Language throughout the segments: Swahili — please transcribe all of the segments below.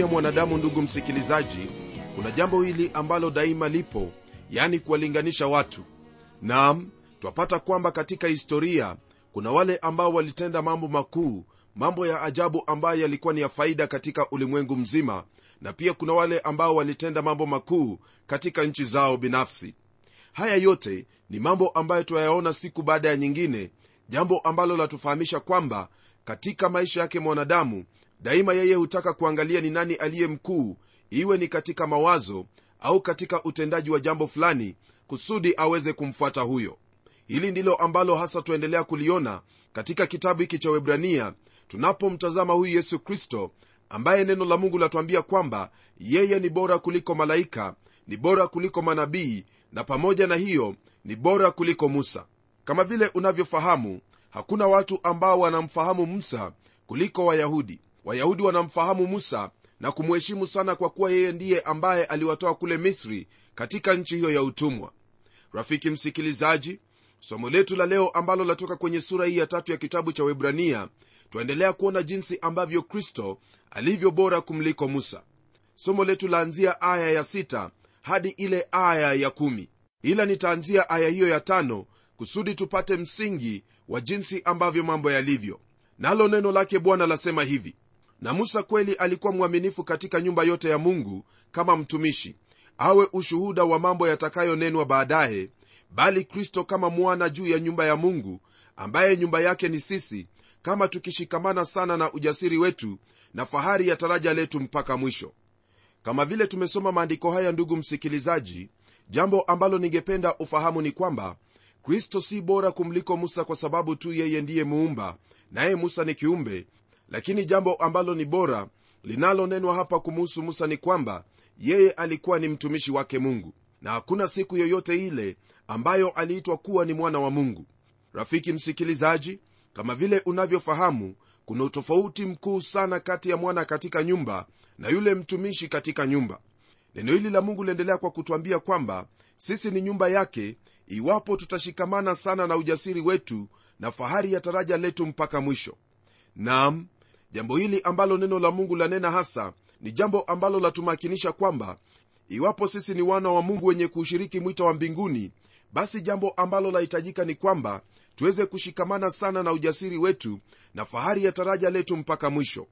ya mwanadamu ndugu msikilizaji kuna jambo hili ambalo daima lipo yani kuwalinganisha watu. Nam twapata kwamba katika historia kuna wale ambao walitenda mambo makuu mambo ya ajabu ambayo yalikuwa ni ya faida katika ulimwengu mzima na pia kuna wale ambao walitenda mambo makuu katika nchi zao binafsi. Haya yote ni mambo ambayo twayaona siku baada ya nyingine jambo ambalo latufahamisha kwamba katika maisha yake mwanadamu daima yeye hutaka kuangalia ni nani aliye mkuu iwe ni katika mawazo au katika utendaji wa jambo fulani kusudi aweze kumfuata huyo. Hili ndilo ambalo hasa tuendelea kuliona katika kitabu hiki cha webrania tunapomtazama huyu yesu kristo ambaye neno la mungu latuambia kwamba yeye ni bora kuliko malaika ni bora kuliko manabii na pamoja na hiyo ni bora kuliko musa. Kama vile unavyofahamu hakuna watu ambao wanamfahamu musa kuliko wayahudi wayahudi wanamfahamu musa na kumheshimu sana kwa kuwa yeye ndiye ambaye aliwatoa kule misri katika nchi hiyo ya utumwa. Rafiki msikilizaji somo letu la leo ambalo latoka kwenye sura hii ya tatu ya kitabu cha webrania twaendelea kuona jinsi ambavyo kristo alivyo bora kumliko musa. Somo letu laanzia aya ya sita hadi ile aya ya kumi. Ila nitaanzia aya hiyo ya tano kusudi tupate msingi wa jinsi ambavyo mambo yalivyo. Nalo neno lake bwana lasema hivi na musa kweli alikuwa mwaminifu katika nyumba yote ya mungu kama mtumishi awe ushuhuda wa mambo yatakayonenwa baadaye bali kristo kama mwana juu ya nyumba ya mungu ambaye nyumba yake ni sisi kama tukishikamana sana na ujasiri wetu na fahari ya taraja letu mpaka mwisho. Kama vile tumesoma maandiko haya ndugu msikilizaji jambo ambalo ningependa ufahamu ni kwamba kristo si bora kumliko musa kwa sababu tu yeye ndiye muumba naye musa ni kiumbe lakini jambo ambalo ni bora linalonenwa hapa kumuhusu musa ni kwamba yeye alikuwa ni mtumishi wake mungu. Na hakuna siku yoyote ile ambayo aliitwa kuwa ni mwana wa mungu. Rafiki msikilizaji kama vile unavyofahamu kuna utofauti mkuu sana kati ya mwana katika nyumba na yule mtumishi katika nyumba. Neno hili la mungu liendelea kwa kutwambia kwamba sisi ni nyumba yake iwapo tutashikamana sana na ujasiri wetu na fahari ya taraja letu mpaka mwisho. Nam jambo hili ambalo neno la mungu lanena hasa ni jambo ambalo latumakinisha kwamba iwapo sisi ni wana wa mungu wenye kuushiriki mwito wa mbinguni basi jambo ambalo lahitajika ni kwamba tuweze kushikamana sana na ujasiri wetu na fahari ya taraja letu mpaka mwisho.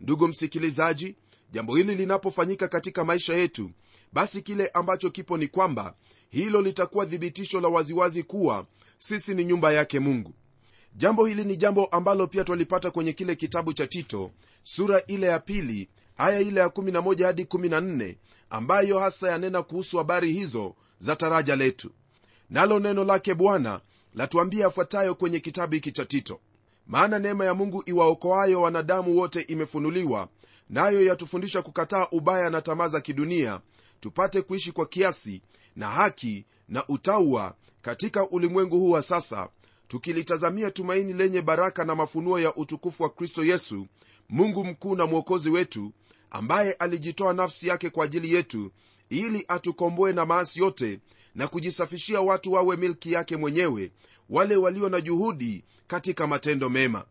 Ndugu msikilizaji jambo hili linapofanyika katika maisha yetu basi kile ambacho kipo ni kwamba hilo litakuwa thibitisho la waziwazi kuwa sisi ni nyumba yake mungu jambo hili ni jambo ambalo pia twalipata kwenye kile kitabu cha tito sura ile ya pili aya ile ya 11 hadi 14 ambayo hasa yanena kuhusu habari hizo za taraja letu. Nalo neno lake bwana latuambia afuatayo kwenye kitabu hiki cha tito. Maana neema ya mungu iwaokoayo wanadamu wote imefunuliwa nayo yatufundisha kukataa ubaya na tamaa za kidunia tupate kuishi kwa kiasi na haki na utaua katika ulimwengu huu wa sasa tukilitazamia tumaini lenye baraka na mafunuo ya utukufu wa kristo yesu mungu mkuu na mwokozi wetu ambaye alijitoa nafsi yake kwa ajili yetu ili atukomboe na maasi yote na kujisafishia watu wawe milki yake mwenyewe wale walio na juhudi katika matendo mema.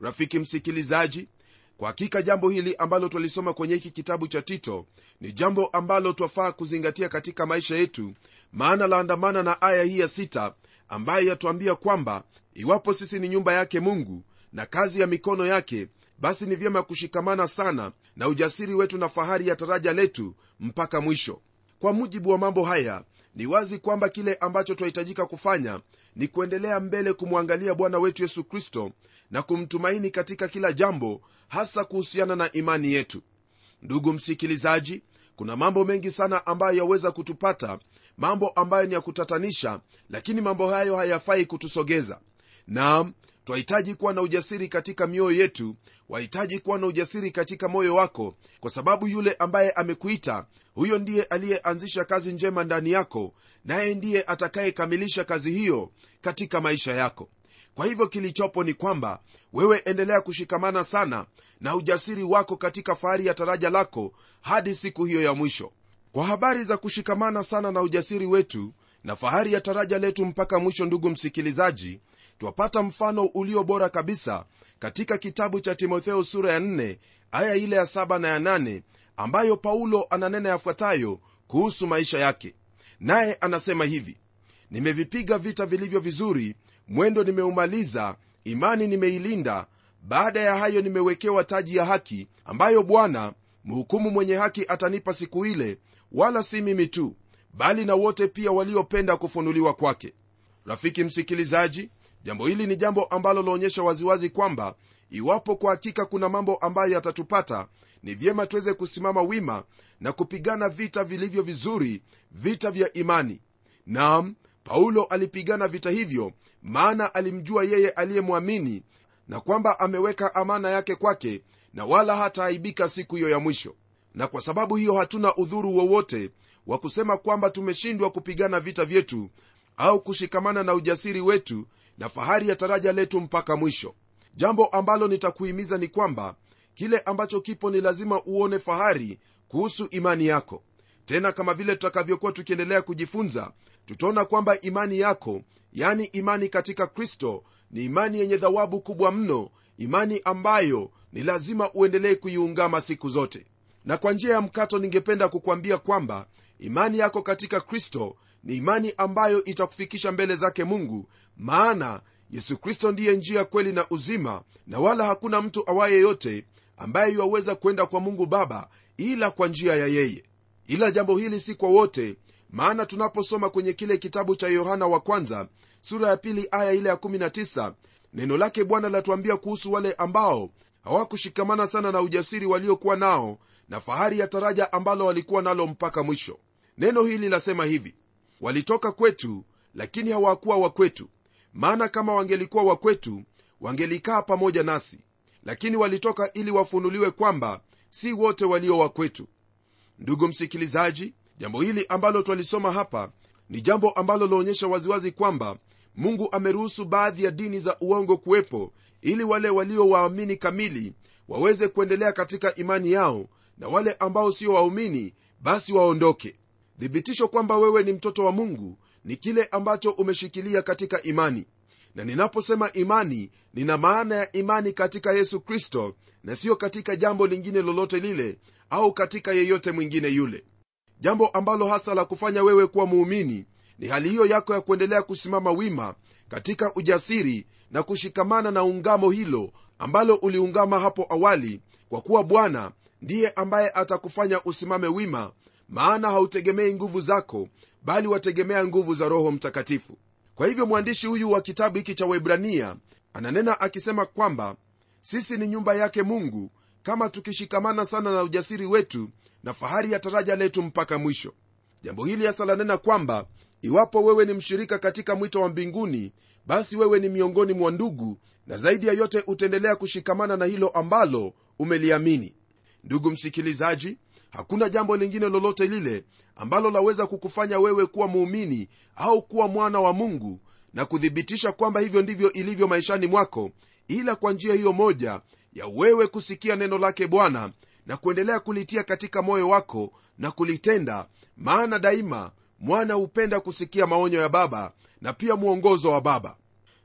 Rafiki msikilizaji kwa hakika jambo hili ambalo twalisoma kwenye hiki kitabu cha tito ni jambo ambalo twafaa kuzingatia katika maisha yetu maana laandamana na aya hii ya sita ambaye yatuambia kwamba iwapo sisi ni nyumba yake mungu na kazi ya mikono yake basi ni vyema kushikamana sana na ujasiri wetu na fahari ya taraja letu mpaka mwisho. Kwa mujibu wa mambo haya ni wazi kwamba kile ambacho twahitajika kufanya ni kuendelea mbele kumwangalia bwana wetu yesu kristo na kumtumaini katika kila jambo hasa kuhusiana na imani yetu. Ndugu msikilizaji kuna mambo mengi sana ambayo yaweza kutupata mambo ambayo ni ya kutatanisha lakini mambo hayo hayafai kutusogeza. Naam twahitaji kuwa na ujasiri katika mioyo yetu wahitaji kuwa na ujasiri katika moyo wako kwa sababu yule ambaye amekuita huyo ndiye aliyeanzisha kazi njema ndani yako naye ndiye atakayekamilisha kazi hiyo katika maisha yako. Kwa hivyo kilichopo ni kwamba wewe endelea kushikamana sana na ujasiri wako katika fahari ya taraja lako hadi siku hiyo ya mwisho kwa habari za kushikamana sana na ujasiri wetu na fahari ya taraja letu mpaka mwisho ndugu msikilizaji twapata mfano ulio bora kabisa katika kitabu cha timotheo sura ya 4 aya ile ya 7 na ya 8 ambayo paulo ananena yafuatayo kuhusu maisha yake. Naye anasema hivi nimevipiga vita vilivyo vizuri mwendo nimeumaliza imani nimeilinda baada ya hayo nimewekewa taji ya haki ambayo bwana mhukumu mwenye haki atanipa siku ile wala si mimi tu bali na wote pia waliopenda kufunuliwa kwake. Rafiki msikilizaji jambo hili ni jambo ambalo laonyesha waziwazi kwamba iwapo kwa hakika kuna mambo ambayo yatatupata ni vyema tuweze kusimama wima na kupigana vita vilivyo vizuri vita vya imani. Nam paulo alipigana vita hivyo maana alimjua yeye aliyemwamini na kwamba ameweka amana yake kwake na wala hataaibika siku hiyo ya mwisho na kwa sababu hiyo hatuna udhuru wowote wa kusema kwamba tumeshindwa kupigana vita vyetu au kushikamana na ujasiri wetu na fahari ya taraja letu mpaka mwisho. Jambo ambalo nitakuhimiza ni kwamba kile ambacho kipo ni lazima uone fahari kuhusu imani yako. Tena kama vile tutakavyokuwa tukiendelea kujifunza tutaona kwamba imani yako yani imani katika kristo ni imani yenye dhawabu kubwa mno imani ambayo ni lazima uendelee kuiungama siku zote na kwa njia ya mkato ningependa kukwambia kwamba imani yako katika kristo ni imani ambayo itakufikisha mbele zake mungu maana yesu kristo ndiye njia kweli na uzima na wala hakuna mtu awaye yote ambaye yuwaweza kwenda kwa mungu baba ila kwa njia ya yeye. Ila jambo hili si kwa wote maana tunaposoma kwenye kile kitabu cha yohana wa kwanza sura ya pili aya ile ya 19 neno lake bwana latuambia kuhusu wale ambao hawakushikamana sana na ujasiri waliokuwa nao na fahari ya taraja ambalo walikuwa nalo mpaka mwisho. Neno hili lasema hivi walitoka kwetu lakini hawakuwa wa kwetu. Maana kama wangelikuwa wa kwetu wangelikaa pamoja nasi. Lakini walitoka ili wafunuliwe kwamba si wote walio wa kwetu. Ndugu msikilizaji jambo hili ambalo twalisoma hapa ni jambo ambalo laonyesha waziwazi kwamba mungu ameruhusu baadhi ya dini za uongo kuwepo ili wale waliowaamini kamili waweze kuendelea katika imani yao na wale ambao sio waumini basi waondoke. Thibitisho kwamba wewe ni mtoto wa mungu ni kile ambacho umeshikilia katika imani. Na ninaposema imani nina maana ya imani katika yesu kristo na siyo katika jambo lingine lolote lile au katika yeyote mwingine yule. Jambo ambalo hasa la kufanya wewe kuwa muumini ni hali hiyo yako ya kuendelea kusimama wima katika ujasiri na kushikamana na ungamo hilo ambalo uliungama hapo awali kwa kuwa bwana ndiye ambaye atakufanya usimame wima maana hautegemei nguvu zako bali wategemea nguvu za roho mtakatifu. Kwa hivyo mwandishi huyu wa kitabu hiki cha waibrania ananena akisema kwamba sisi ni nyumba yake mungu kama tukishikamana sana na ujasiri wetu na fahari ya taraja letu mpaka mwisho. Jambo hili hasa lanena kwamba iwapo wewe ni mshirika katika mwito wa mbinguni basi wewe ni miongoni mwa ndugu na zaidi ya yote utaendelea kushikamana na hilo ambalo umeliamini ndugu msikilizaji hakuna jambo lingine lolote lile ambalo laweza kukufanya wewe kuwa muumini au kuwa mwana wa mungu na kuthibitisha kwamba hivyo ndivyo ilivyo maishani mwako ila kwa njia hiyo moja ya wewe kusikia neno lake bwana na kuendelea kulitia katika moyo wako na kulitenda maana daima mwana hupenda kusikia maonyo ya baba na pia mwongozo wa baba.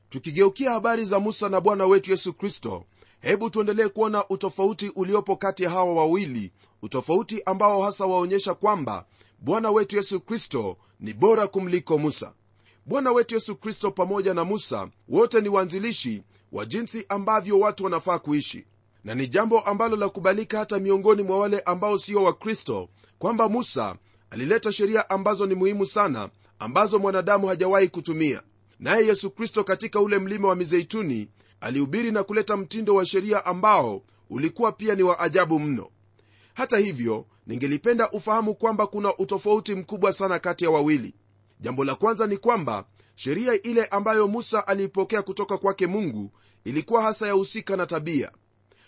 Tukigeukia habari za musa na bwana wetu yesu kristo hebu tuendelee kuona utofauti uliopo kati ya hawa wawili utofauti ambao hasa waonyesha kwamba bwana wetu yesu kristo ni bora kumliko musa. Bwana wetu yesu kristo pamoja na musa wote ni waanzilishi wa jinsi ambavyo watu wanafaa kuishi. Na ni jambo ambalo la kubalika hata miongoni mwa wale ambao sio wakristo kwamba musa alileta sheria ambazo ni muhimu sana ambazo mwanadamu hajawahi kutumia. Naye yesu kristo katika ule mlima wa mizeituni alihubiri na kuleta mtindo wa sheria ambao ulikuwa pia ni wa ajabu mno. Hata hivyo ningelipenda ufahamu kwamba kuna utofauti mkubwa sana kati ya wawili. Jambo la kwanza ni kwamba sheria ile ambayo musa aliipokea kutoka kwake mungu ilikuwa hasa yahusika na tabia.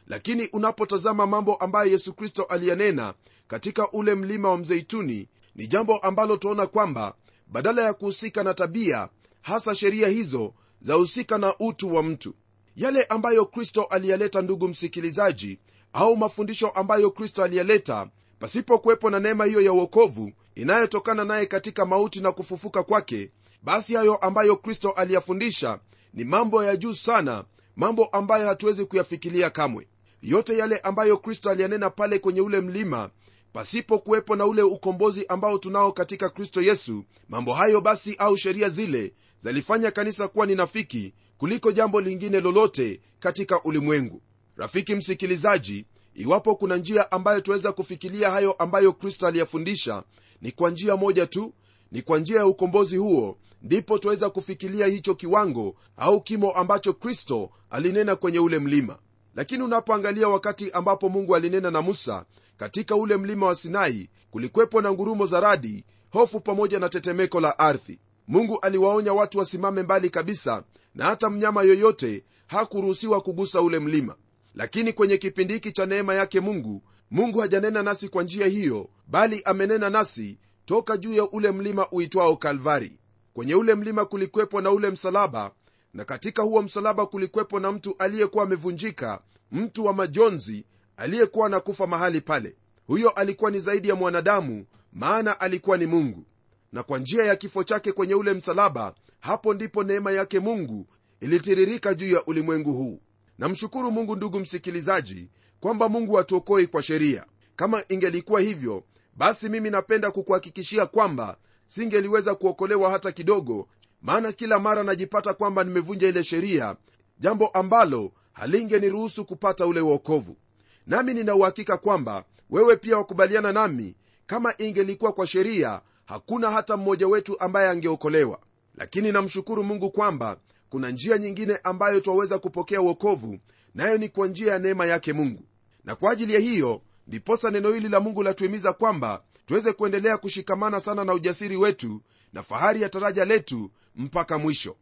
Lakini unapotazama mambo ambayo yesu kristo aliyanena katika ule mlima wa mzeituni ni jambo ambalo tuona kwamba badala ya kuhusika na tabia hasa sheria hizo zahusika na utu wa mtu yale ambayo kristo aliyaleta ndugu msikilizaji au mafundisho ambayo kristo aliyaleta pasipokuwepo na neema hiyo ya uokovu inayotokana naye katika mauti na kufufuka kwake basi hayo ambayo kristo aliyafundisha ni mambo ya juu sana mambo ambayo hatuwezi kuyafikiria kamwe. Yote yale ambayo kristo aliyanena pale kwenye ule mlima pasipo kuwepo na ule ukombozi ambao tunao katika kristo yesu mambo hayo basi au sheria zile zalifanya kanisa kuwa ni nafiki kuliko jambo lingine lolote katika ulimwengu. Rafiki msikilizaji iwapo kuna njia ambayo tuweza kufikilia hayo ambayo kristo aliyafundisha ni kwa njia moja tu ni kwa njia ya ukombozi huo ndipo twaweza kufikilia hicho kiwango au kimo ambacho kristo alinena kwenye ule mlima. Lakini unapoangalia wakati ambapo mungu alinena na musa katika ule mlima wa sinai kulikwepo na ngurumo za radi hofu pamoja na tetemeko la ardhi. Mungu aliwaonya watu wasimame mbali kabisa na hata mnyama yoyote hakuruhusiwa kugusa ule mlima. Lakini kwenye kipindi hiki cha neema yake mungu mungu hajanena nasi kwa njia hiyo bali amenena nasi toka juu ya ule mlima uitwao kalvari. Kwenye ule mlima kulikwepo na ule msalaba na katika huo msalaba kulikwepo na mtu aliyekuwa amevunjika mtu wa majonzi aliyekuwa anakufa mahali pale. Huyo alikuwa ni zaidi ya mwanadamu maana alikuwa ni mungu. Na kwa njia ya kifo chake kwenye ule msalaba hapo ndipo neema yake mungu ilitiririka juu ya ulimwengu huu. Namshukuru mungu ndugu msikilizaji kwamba mungu hatuokoi kwa sheria. Kama ingelikuwa hivyo basi mimi napenda kukuhakikishia kwamba singeliweza kuokolewa hata kidogo maana kila mara najipata kwamba nimevunja ile sheria jambo ambalo halingeniruhusu kupata ule uokovu nami ninauhakika kwamba wewe pia wakubaliana nami kama ingelikuwa kwa sheria hakuna hata mmoja wetu ambaye angeokolewa lakini namshukuru mungu kwamba kuna njia nyingine ambayo twaweza kupokea uokovu nayo ni kwa njia ya neema yake mungu. Na kwa ajili ya hiyo ndiposa neno hili la mungu latuhimiza kwamba tuweze kuendelea kushikamana sana na ujasiri wetu na fahari ya taraja letu mpaka mwisho.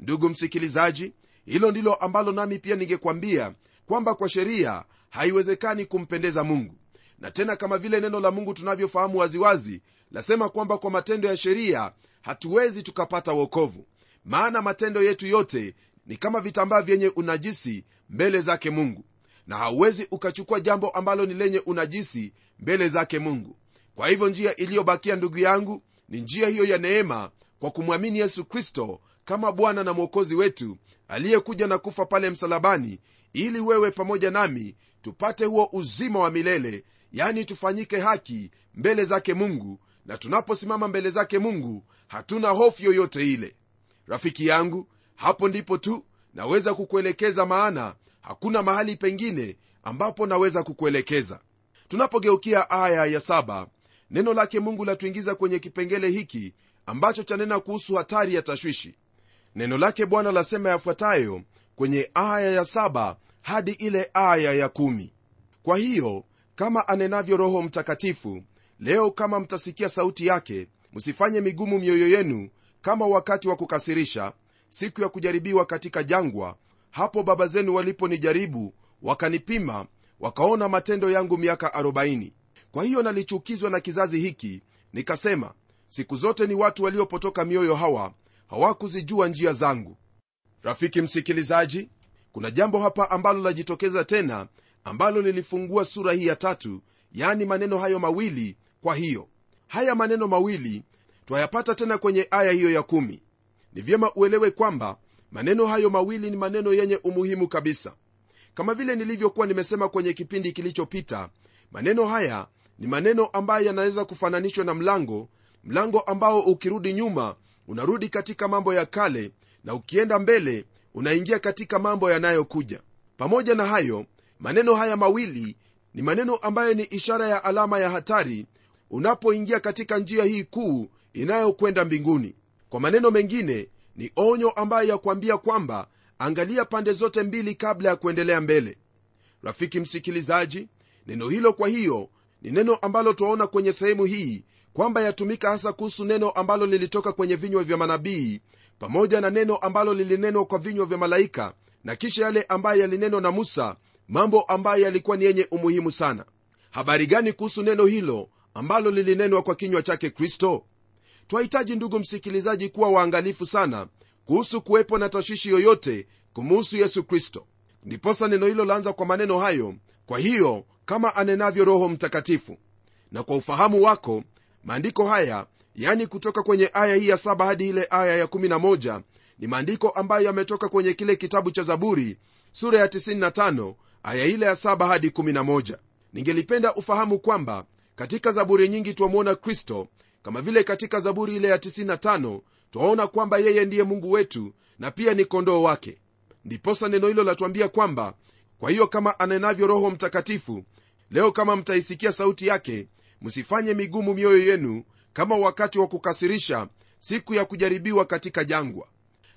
Ndugu msikilizaji hilo ndilo ambalo nami pia ningekwambia kwamba kwa sheria haiwezekani kumpendeza mungu. Na tena kama vile neno la mungu tunavyofahamu waziwazi lasema kwamba kwa matendo ya sheria hatuwezi tukapata wokovu. Maana matendo yetu yote ni kama vitambaa vyenye unajisi mbele zake mungu. Na hauwezi ukachukua jambo ambalo ni lenye unajisi mbele zake mungu. Kwa hivyo njia iliyobakia ndugu yangu ni njia hiyo ya neema kwa kumwamini yesu kristo kama bwana na mwokozi wetu aliyekuja na kufa pale msalabani ili wewe pamoja nami tupate huo uzima wa milele yani tufanyike haki mbele zake mungu na tunaposimama mbele zake mungu hatuna hofu yoyote ile. Rafiki yangu hapo ndipo tu naweza kukuelekeza maana hakuna mahali pengine ambapo naweza kukuelekeza. Tunapogeukia aya ya saba neno lake mungu latuingiza kwenye kipengele hiki ambacho chanena kuhusu hatari ya tashwishi. Neno lake bwana lasema yafuatayo kwenye aya ya saba hadi ile aya ya kumi. Kwa hiyo kama anenavyo roho mtakatifu leo kama mtasikia sauti yake msifanye migumu mioyo yenu kama wakati wa kukasirisha siku ya kujaribiwa katika jangwa. Hapo baba zenu waliponijaribu wakanipima wakaona matendo yangu miaka 40 kwa hiyo nalichukizwa na kizazi hiki nikasema siku zote ni watu waliopotoka mioyo hawa hawakuzijua njia zangu. Rafiki msikilizaji kuna jambo hapa ambalo lajitokeza tena ambalo lilifungua sura hii ya tatu yaani maneno hayo mawili kwa hiyo haya maneno mawili twayapata tena kwenye aya hiyo ya kumi. Ni vyema uelewe kwamba maneno hayo mawili ni maneno yenye umuhimu kabisa. Kama vile nilivyokuwa nimesema kwenye kipindi kilichopita maneno haya ni maneno ambayo yanaweza kufananishwa na mlango mlango ambao ukirudi nyuma unarudi katika mambo ya kale na ukienda mbele unaingia katika mambo yanayokuja. Pamoja na hayo maneno haya mawili ni maneno ambayo ni ishara ya alama ya hatari unapoingia katika njia hii kuu inayokwenda mbinguni. Kwa maneno mengine ni onyo ambayo yakwambia kwamba angalia pande zote mbili kabla ya kuendelea mbele. Rafiki msikilizaji neno hilo kwa hiyo ni neno ambalo twaona kwenye sehemu hii kwamba yatumika hasa kuhusu neno ambalo lilitoka kwenye vinywa vya manabii pamoja na neno ambalo lilinenwa kwa vinywa vya malaika na kisha yale ambayo yalinenwa na musa mambo ambayo yalikuwa ni yenye umuhimu sana. Habari gani kuhusu neno hilo ambalo lilinenwa kwa kinywa chake kristo? Twahitaji ndugu msikilizaji kuwa waangalifu sana kuhusu kuwepo na tashwishi yoyote kumuhusu yesu kristo. Ndiposa neno hilo laanza kwa maneno hayo kwa hiyo kama anenavyo roho mtakatifu. Na kwa ufahamu wako maandiko haya yani kutoka kwenye aya hii ya saba hadi ile aya ya 11 ni maandiko ambayo yametoka kwenye kile kitabu cha zaburi sura ya 95 aya ile ya 7 hadi 11 ningelipenda ufahamu kwamba katika zaburi nyingi twamwona kristo kama vile katika zaburi ile ya 95 twaona kwamba yeye ndiye mungu wetu na pia ni kondoo wake. Ndiposa neno hilo latuambia kwamba kwa hiyo kama anenavyo roho mtakatifu leo kama mtaisikia sauti yake msifanye migumu mioyo yenu kama wakati wa kukasirisha siku ya kujaribiwa katika jangwa.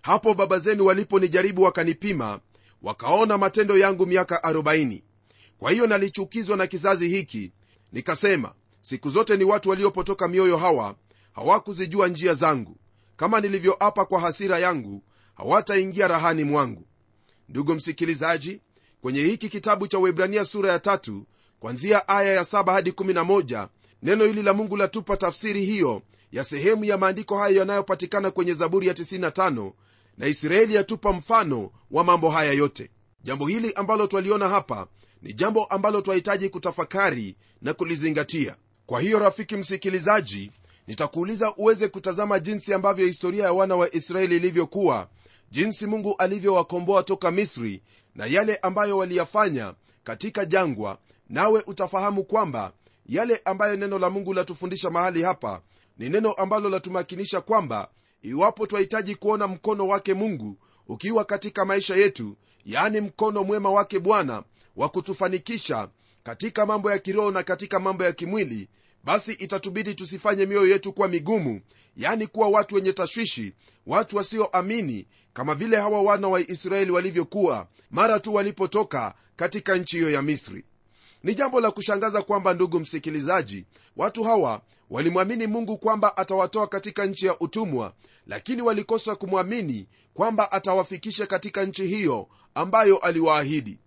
Hapo baba zenu waliponijaribu wakanipima wakaona matendo yangu miaka 40 kwa hiyo nalichukizwa na kizazi hiki nikasema siku zote ni watu waliopotoka mioyo hawa hawakuzijua njia zangu. Kama nilivyoapa kwa hasira yangu hawataingia rahani mwangu. Ndugu msikilizaji kwenye hiki kitabu cha webrania sura ya tatu kwanzia aya ya 7 hadi 11 neno hili la mungu latupa tafsiri hiyo ya sehemu ya maandiko hayo yanayopatikana kwenye zaburi ya 95 na israeli yatupa mfano wa mambo haya yote. Jambo hili ambalo twaliona hapa ni jambo ambalo twahitaji kutafakari na kulizingatia. Kwa hiyo rafiki msikilizaji nitakuuliza uweze kutazama jinsi ambavyo historia ya wana wa israeli ilivyokuwa jinsi mungu alivyowakomboa toka misri na yale ambayo waliyafanya katika jangwa nawe utafahamu kwamba yale ambayo neno la mungu latufundisha mahali hapa ni neno ambalo latumakinisha kwamba iwapo twahitaji kuona mkono wake mungu ukiwa katika maisha yetu yaani mkono mwema wake bwana wa kutufanikisha katika mambo ya kiroho na katika mambo ya kimwili basi itatubidi tusifanye mioyo yetu kuwa migumu yani kuwa watu wenye tashwishi watu wasioamini kama vile hawa wana wa israeli walivyokuwa mara tu walipotoka katika nchi hiyo ya misri. Ni jambo la kushangaza kwamba ndugu msikilizaji watu hawa walimwamini mungu kwamba atawatoa katika nchi ya utumwa lakini walikosa kumwamini kwamba atawafikisha katika nchi hiyo ambayo aliwaahidi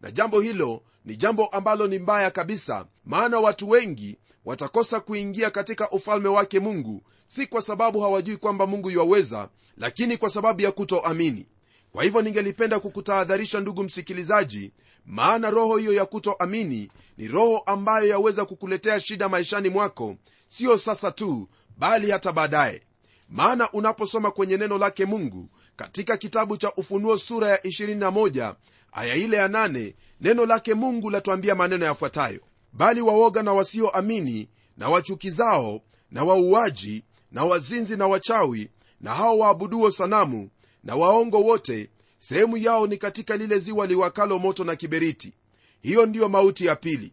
na jambo hilo ni jambo ambalo ni mbaya kabisa maana watu wengi watakosa kuingia katika ufalme wake mungu si kwa sababu hawajui kwamba mungu yuwaweza lakini kwa sababu ya kutoamini. Kwa hivyo ningelipenda kukutahadharisha ndugu msikilizaji maana roho hiyo ya kutoamini ni roho ambayo yaweza kukuletea shida maishani mwako siyo sasa tu bali hata baadaye. Maana unaposoma kwenye neno lake mungu katika kitabu cha ufunuo sura ya 21 aya ile ya nane neno lake mungu latuambia maneno yafuatayo. Bali waoga na wasioamini na wachukizao na wauaji na wazinzi na wachawi na hao waabuduo sanamu na waongo wote sehemu yao ni katika lile ziwa liwakalo moto na kiberiti. Hiyo ndiyo mauti ya pili.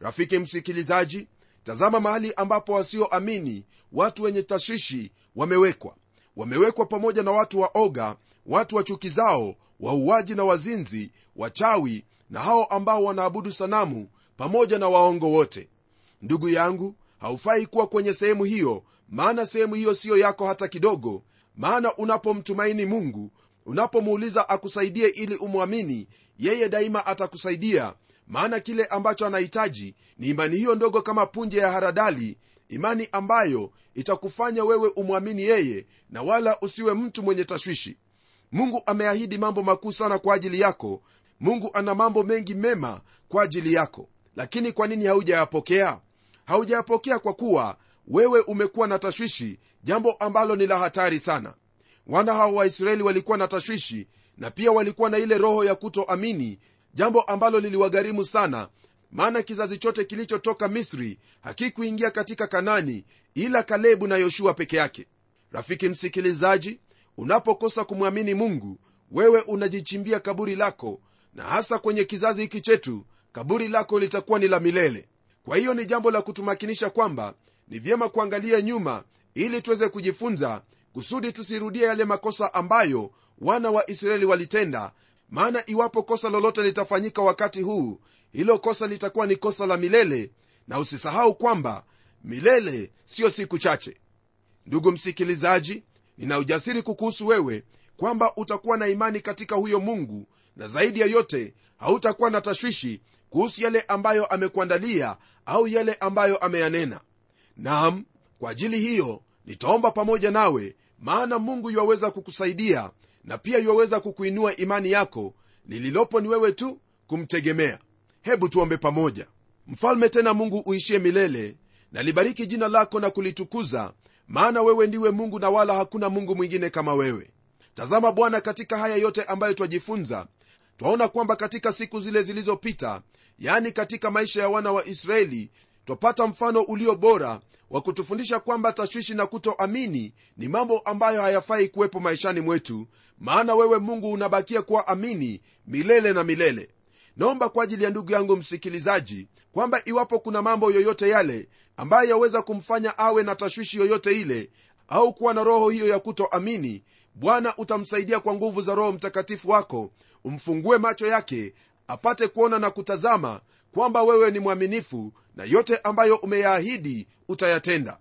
Rafiki msikilizaji tazama mahali ambapo wasioamini watu wenye tashwishi wamewekwa. Wamewekwa pamoja na watu waoga watu wachukizao wauaji na wazinzi wachawi na hao ambao wanaabudu sanamu pamoja na waongo wote. Ndugu yangu haufai kuwa kwenye sehemu hiyo maana sehemu hiyo siyo yako hata kidogo. Maana unapomtumaini mungu unapomuuliza akusaidie ili umwamini yeye daima atakusaidia. Maana kile ambacho anahitaji ni imani hiyo ndogo kama punje ya haradali imani ambayo itakufanya wewe umwamini yeye na wala usiwe mtu mwenye tashwishi mungu ameahidi mambo makuu sana kwa ajili yako. Mungu ana mambo mengi mema kwa ajili yako. Lakini kwa nini haujayapokea? Haujayapokea kwa kuwa wewe umekuwa na tashwishi jambo ambalo ni la hatari sana. Wana hawa waisraeli walikuwa na tashwishi na pia walikuwa na ile roho ya kutoamini jambo ambalo liliwagharimu sana. Maana kizazi chote kilichotoka misri hakikuingia katika kanani ila kalebu na yoshua peke yake. Rafiki msikilizaji unapokosa kumwamini mungu wewe unajichimbia kaburi lako na hasa kwenye kizazi hiki chetu kaburi lako litakuwa ni la milele. Kwa hiyo ni jambo la kutumakinisha kwamba ni vyema kuangalia nyuma ili tuweze kujifunza kusudi tusirudie yale makosa ambayo wana wa israeli walitenda. Maana iwapo kosa lolote litafanyika wakati huu hilo kosa litakuwa ni kosa la milele na usisahau kwamba milele siyo siku chache. Ndugu msikilizaji nina ujasiri kukuhusu wewe kwamba utakuwa na imani katika huyo mungu na zaidi ya yote hautakuwa na tashwishi kuhusu yale ambayo amekuandalia au yale ambayo ameyanena. Nam kwa ajili hiyo nitaomba pamoja nawe maana mungu yuwaweza kukusaidia na pia yuwaweza kukuinua imani yako. Lililopo ni wewe tu kumtegemea. Hebu tuombe pamoja. Mfalme tena mungu uishie milele nalibariki jina lako na kulitukuza maana wewe ndiwe mungu na wala hakuna mungu mwingine kama wewe. Tazama bwana katika haya yote ambayo twajifunza. Twaona kwamba katika siku zile zilizopita yani katika maisha ya wana wa israeli twapata mfano ulio bora wa kutufundisha kwamba tashwishi na kutoamini ni mambo ambayo hayafai kuwepo maishani mwetu. Maana wewe mungu unabakia kuwa amini milele na milele naomba kwa ajili ya ndugu yangu msikilizaji kwamba iwapo kuna mambo yoyote yale ambayo yaweza kumfanya awe na tashwishi yoyote ile au kuwa na roho hiyo ya kutoamini bwana utamsaidia kwa nguvu za roho mtakatifu wako. Umfungue macho yake apate kuona na kutazama kwamba wewe ni mwaminifu na yote ambayo umeyaahidi utayatenda.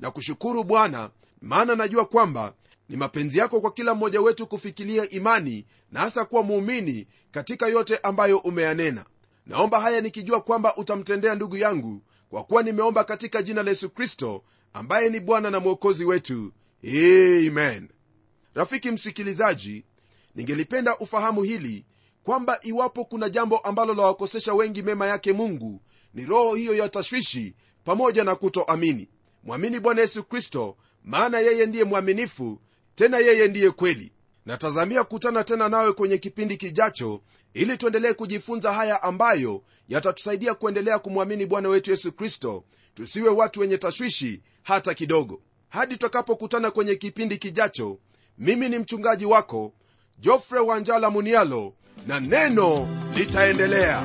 Na kushukuru bwana maana najua kwamba ni mapenzi yako kwa kila mmoja wetu kufikilia imani na hasa kuwa muumini katika yote ambayo umeyanena. Naomba haya nikijua kwamba utamtendea ndugu yangu kwa kuwa nimeomba katika jina la yesu kristo ambaye ni bwana na mwokozi wetu. Amen. Rafiki msikilizaji ningelipenda ufahamu hili kwamba iwapo kuna jambo ambalo lawakosesha wengi mema yake mungu ni roho hiyo ya tashwishi pamoja na kutoamini. Mwamini bwana yesu kristo maana yeye ndiye mwaminifu tena yeye ndiye kweli. Natazamia kukutana tena nawe kwenye kipindi kijacho ili tuendelee kujifunza haya ambayo yatatusaidia kuendelea kumwamini bwana wetu yesu kristo tusiwe watu wenye tashwishi hata kidogo. Hadi tutakapokutana kwenye kipindi kijacho mimi ni mchungaji wako jofre wanjala munialo na neno litaendelea